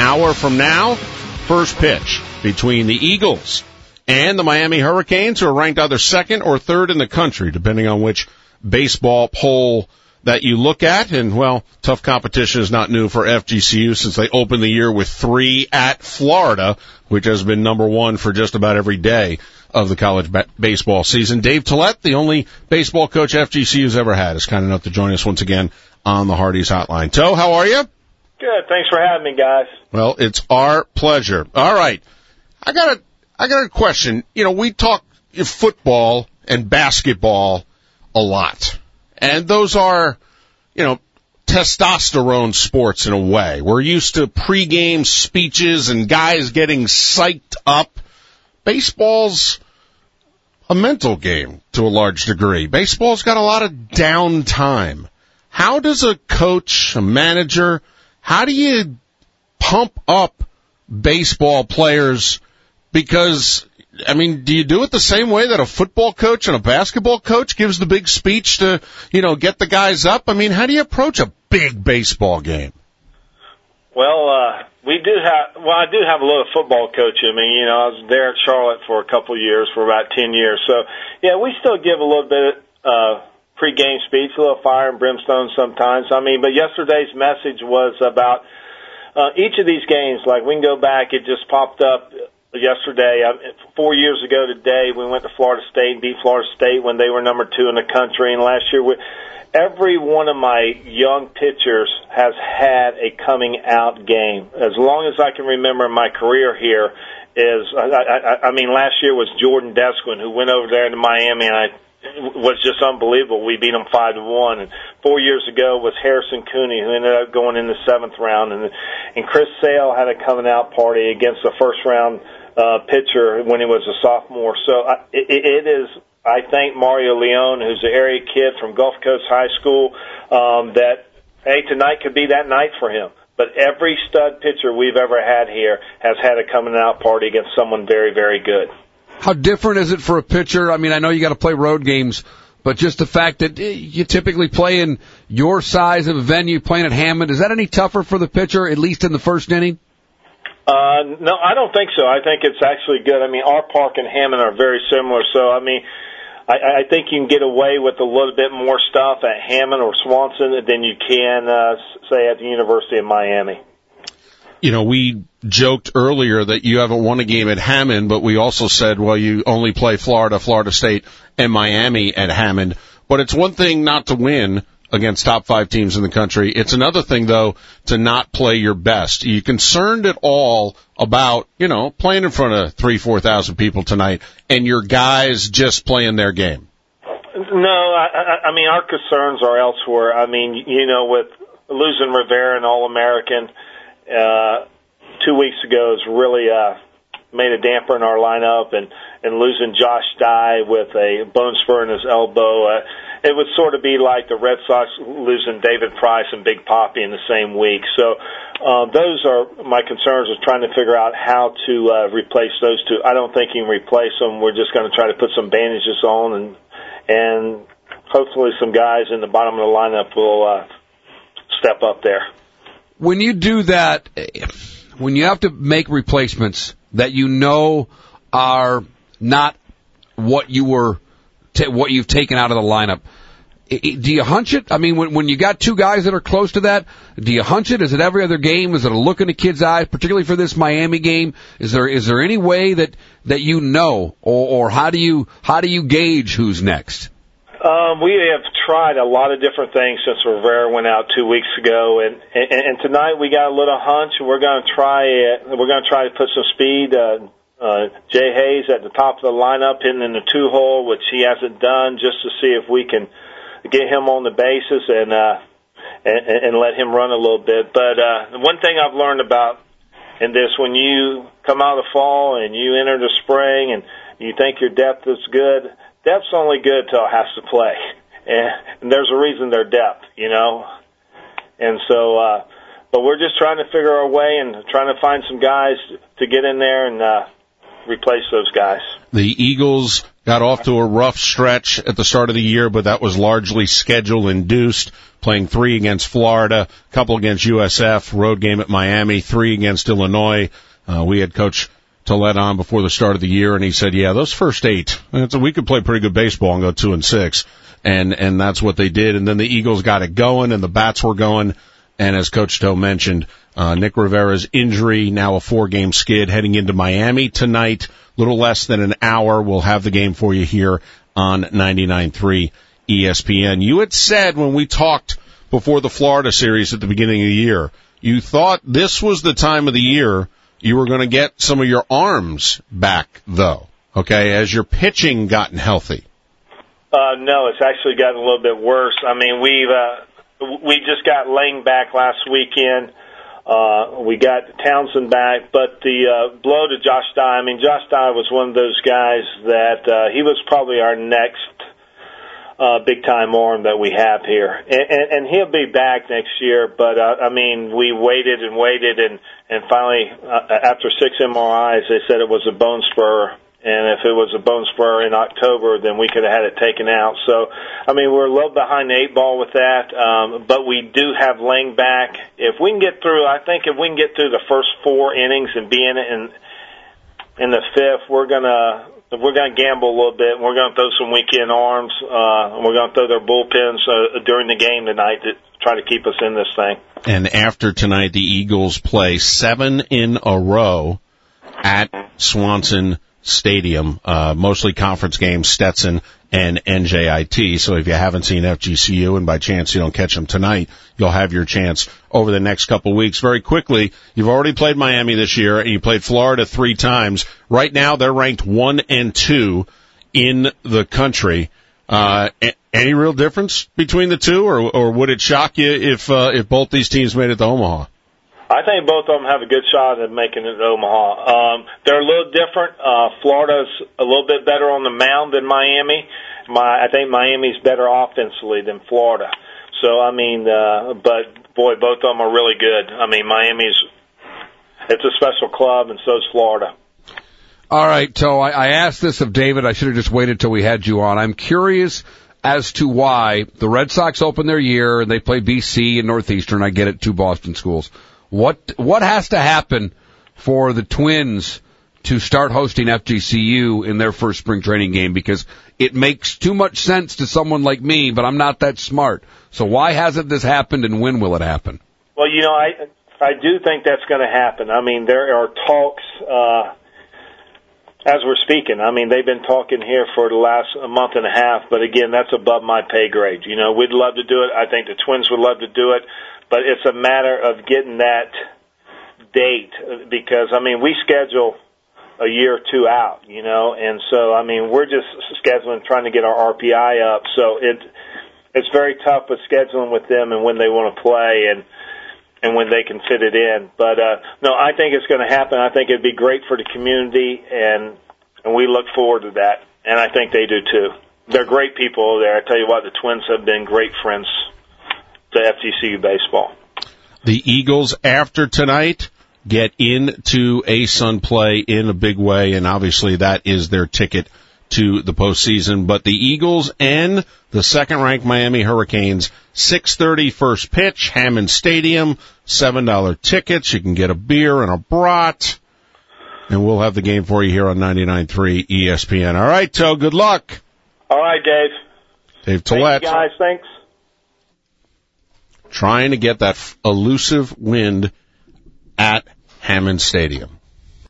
hour from now, first pitch between the Eagles and the Miami Hurricanes, who are ranked either second or third in the country, depending on which baseball poll that you look at. And well, tough competition is not new for FGCU since they opened the year with three at Florida, which has been number one for just about every day of the college ba- baseball season. Dave Tollett, the only baseball coach FGCU's ever had, is kind enough to join us once again on the Hardee's Hotline. Toe, how are you? Good. Thanks for having me, guys. Well, it's our pleasure. All right. I got a, I got a question. You know, we talk football and basketball a lot. And those are, you know, testosterone sports in a way. We're used to pregame speeches and guys getting psyched up. Baseball's a mental game to a large degree. Baseball's got a lot of downtime. How does a coach, a manager, how do you pump up baseball players? Because, I mean, do you do it the same way that a football coach and a basketball coach gives the big speech to, you know, get the guys up? I mean, how do you approach a big baseball game? Well, uh, we do have, well, I do have a little football coaching. I mean, you know, I was there at Charlotte for a couple of years, for about 10 years. So, yeah, we still give a little bit, uh, pre-game speech, a little fire and brimstone sometimes. I mean, but yesterday's message was about uh, each of these games. Like we can go back, it just popped up yesterday. Four years ago today, we went to Florida State, and beat Florida State when they were number two in the country, and last year we. Every one of my young pitchers has had a coming out game. As long as I can remember in my career here, is I, I, I mean last year was Jordan Desquin who went over there to Miami and I was just unbelievable. We beat them five to one. And four years ago was Harrison Cooney, who ended up going in the seventh round, and and Chris Sale had a coming out party against the first round uh, pitcher when he was a sophomore. So I, it, it is. I thank Mario Leone, who's an area kid from Gulf Coast High School, um, that hey tonight could be that night for him. But every stud pitcher we've ever had here has had a coming out party against someone very, very good. How different is it for a pitcher? I mean, I know you got to play road games, but just the fact that eh, you typically play in your size of a venue, playing at Hammond, is that any tougher for the pitcher, at least in the first inning? Uh, no, I don't think so. I think it's actually good. I mean, our park and Hammond are very similar, so I mean, I, I think you can get away with a little bit more stuff at Hammond or Swanson than you can, uh, say, at the University of Miami you know, we joked earlier that you haven't won a game at Hammond, but we also said, well, you only play Florida, Florida State, and Miami at Hammond. But it's one thing not to win against top five teams in the country. It's another thing, though, to not play your best. Are you concerned at all about, you know, playing in front of three, four thousand people tonight and your guys just playing their game? No, I, I mean, our concerns are elsewhere. I mean, you know, with losing Rivera and All American, uh, two weeks ago has really uh, made a damper in our lineup, and and losing Josh Dye with a bone spur in his elbow. Uh, it would sort of be like the Red Sox losing David Price and Big Papi in the same week. So uh, those are my concerns of trying to figure out how to uh, replace those two. I don't think you can replace them. We're just going to try to put some bandages on and and hopefully some guys in the bottom of the lineup will uh, step up there when you do that, when you have to make replacements that you know are not what you were, what you've taken out of the lineup, do you hunch it? I mean, when, when you got two guys that are close to that, do you hunch it? Is it every other game? Is it a look in the kid's eyes, particularly for this Miami game? Is there is there any way that that you know, or, or how do you how do you gauge who's next? Um, we have tried a lot of different things since Rivera went out two weeks ago, and and, and tonight we got a little hunch. We're going to try it. We're going to try to put some speed. Uh, uh, Jay Hayes at the top of the lineup, hitting in the two hole, which he hasn't done, just to see if we can get him on the bases and uh, and, and let him run a little bit. But uh, one thing I've learned about in this, when you come out of the fall and you enter the spring and you think your depth is good depth's only good till it has to play, and, there's a reason they're depth, you know. And so, uh, but we're just trying to figure our way and trying to find some guys to get in there and uh, replace those guys. The Eagles got off to a rough stretch at the start of the year, but that was largely schedule induced. Playing three against Florida, couple against USF, road game at Miami, three against Illinois. Uh, we had Coach Tollett on before the start of the year, and he said, "Yeah, those first eight, we could play pretty good baseball and go two and six, and and that's what they did. And then the Eagles got it going, and the bats were going. And as Coach Toe mentioned, uh, Nick Rivera's injury, now a four game skid heading into Miami tonight. Little less than an hour. We'll have the game for you here on 99.3 ESPN. You had said when we talked before the Florida series at the beginning of the year, you thought this was the time of the year you were going to get some of your arms back though. Okay. As your pitching gotten healthy. Uh, no, it's actually gotten a little bit worse. I mean, we've, uh, we just got Lang back last weekend. Uh, we got Townsend back, but the uh, blow to Josh Dye. I mean, Josh Dye was one of those guys that uh, he was probably our next uh, big time arm that we have here, and, and, and he'll be back next year. But uh, I mean, we waited and waited, and and finally, uh, after six MRIs, they said it was a bone spur and if it was a bone spur in October, then we could have had it taken out. So, I mean, we're a little behind the eight ball with that, um, but we do have Lang back. If we can get through, I think if we can get through the first four innings and be in it in in the fifth, we're gonna we're gonna gamble a little bit. and We're gonna throw some weekend arms. Uh, and we're gonna throw their bullpens uh, during the game tonight to try to keep us in this thing. And after tonight, the Eagles play seven in a row at Swanson Stadium, uh, mostly conference games, Stetson and NJIT. So if you haven't seen FGCU and by chance you don't catch them tonight, you'll have your chance over the next couple weeks. Very quickly, you've already played Miami this year and you played Florida three times. Right now they're ranked one and two in the country. Uh, any real difference between the two or, or would it shock you if, uh, if both these teams made it to Omaha? I think both of them have a good shot at making it to Omaha. Um, they're a little different. Uh, Florida's a little bit better on the mound than Miami. My, I think Miami's better offensively than Florida. So I mean, uh, but boy, both of them are really good. I mean, Miami's it's a special club, and so is Florida. All right, so I, I asked this of David. I should have just waited till we had you on. I'm curious as to why the Red Sox open their year and they play BC and Northeastern. I get it, two Boston schools. What what has to happen for the Twins to start hosting FGCU in their first spring training game? Because it makes too much sense to someone like me, but I'm not that smart. So why hasn't this happened, and when will it happen? Well, you know, I I do think that's going to happen. I mean, there are talks. Uh, as we're speaking, I mean, they've been talking here for the last a month and a half, but again, that's above my pay grade. You know, we'd love to do it. I think the Twins would love to do it but it's a matter of getting that date because I mean we schedule a year or two out, you know, and so I mean we're just scheduling trying to get our RPI up. So it it's very tough with scheduling with them and when they want to play and and when they can fit it in. But uh no, I think it's going to happen. I think it'd be great for the community and and we look forward to that. And I think they do too. They're great people there. I tell you what, the Twins have been great friends to FGCU baseball. The Eagles, after tonight, get into A-Sun play in a big way, and obviously that is their ticket to the postseason. But the Eagles and the second-ranked Miami Hurricanes, 6:30 first pitch, Hammond Stadium, seven dollar tickets. You can get a beer and a brat, and we'll have the game for you here on 99.3 ESPN. All right, Toe. Good luck. All right, Dave. Dave Tollett. guys. Thanks trying to get that elusive wind at Hammond Stadium.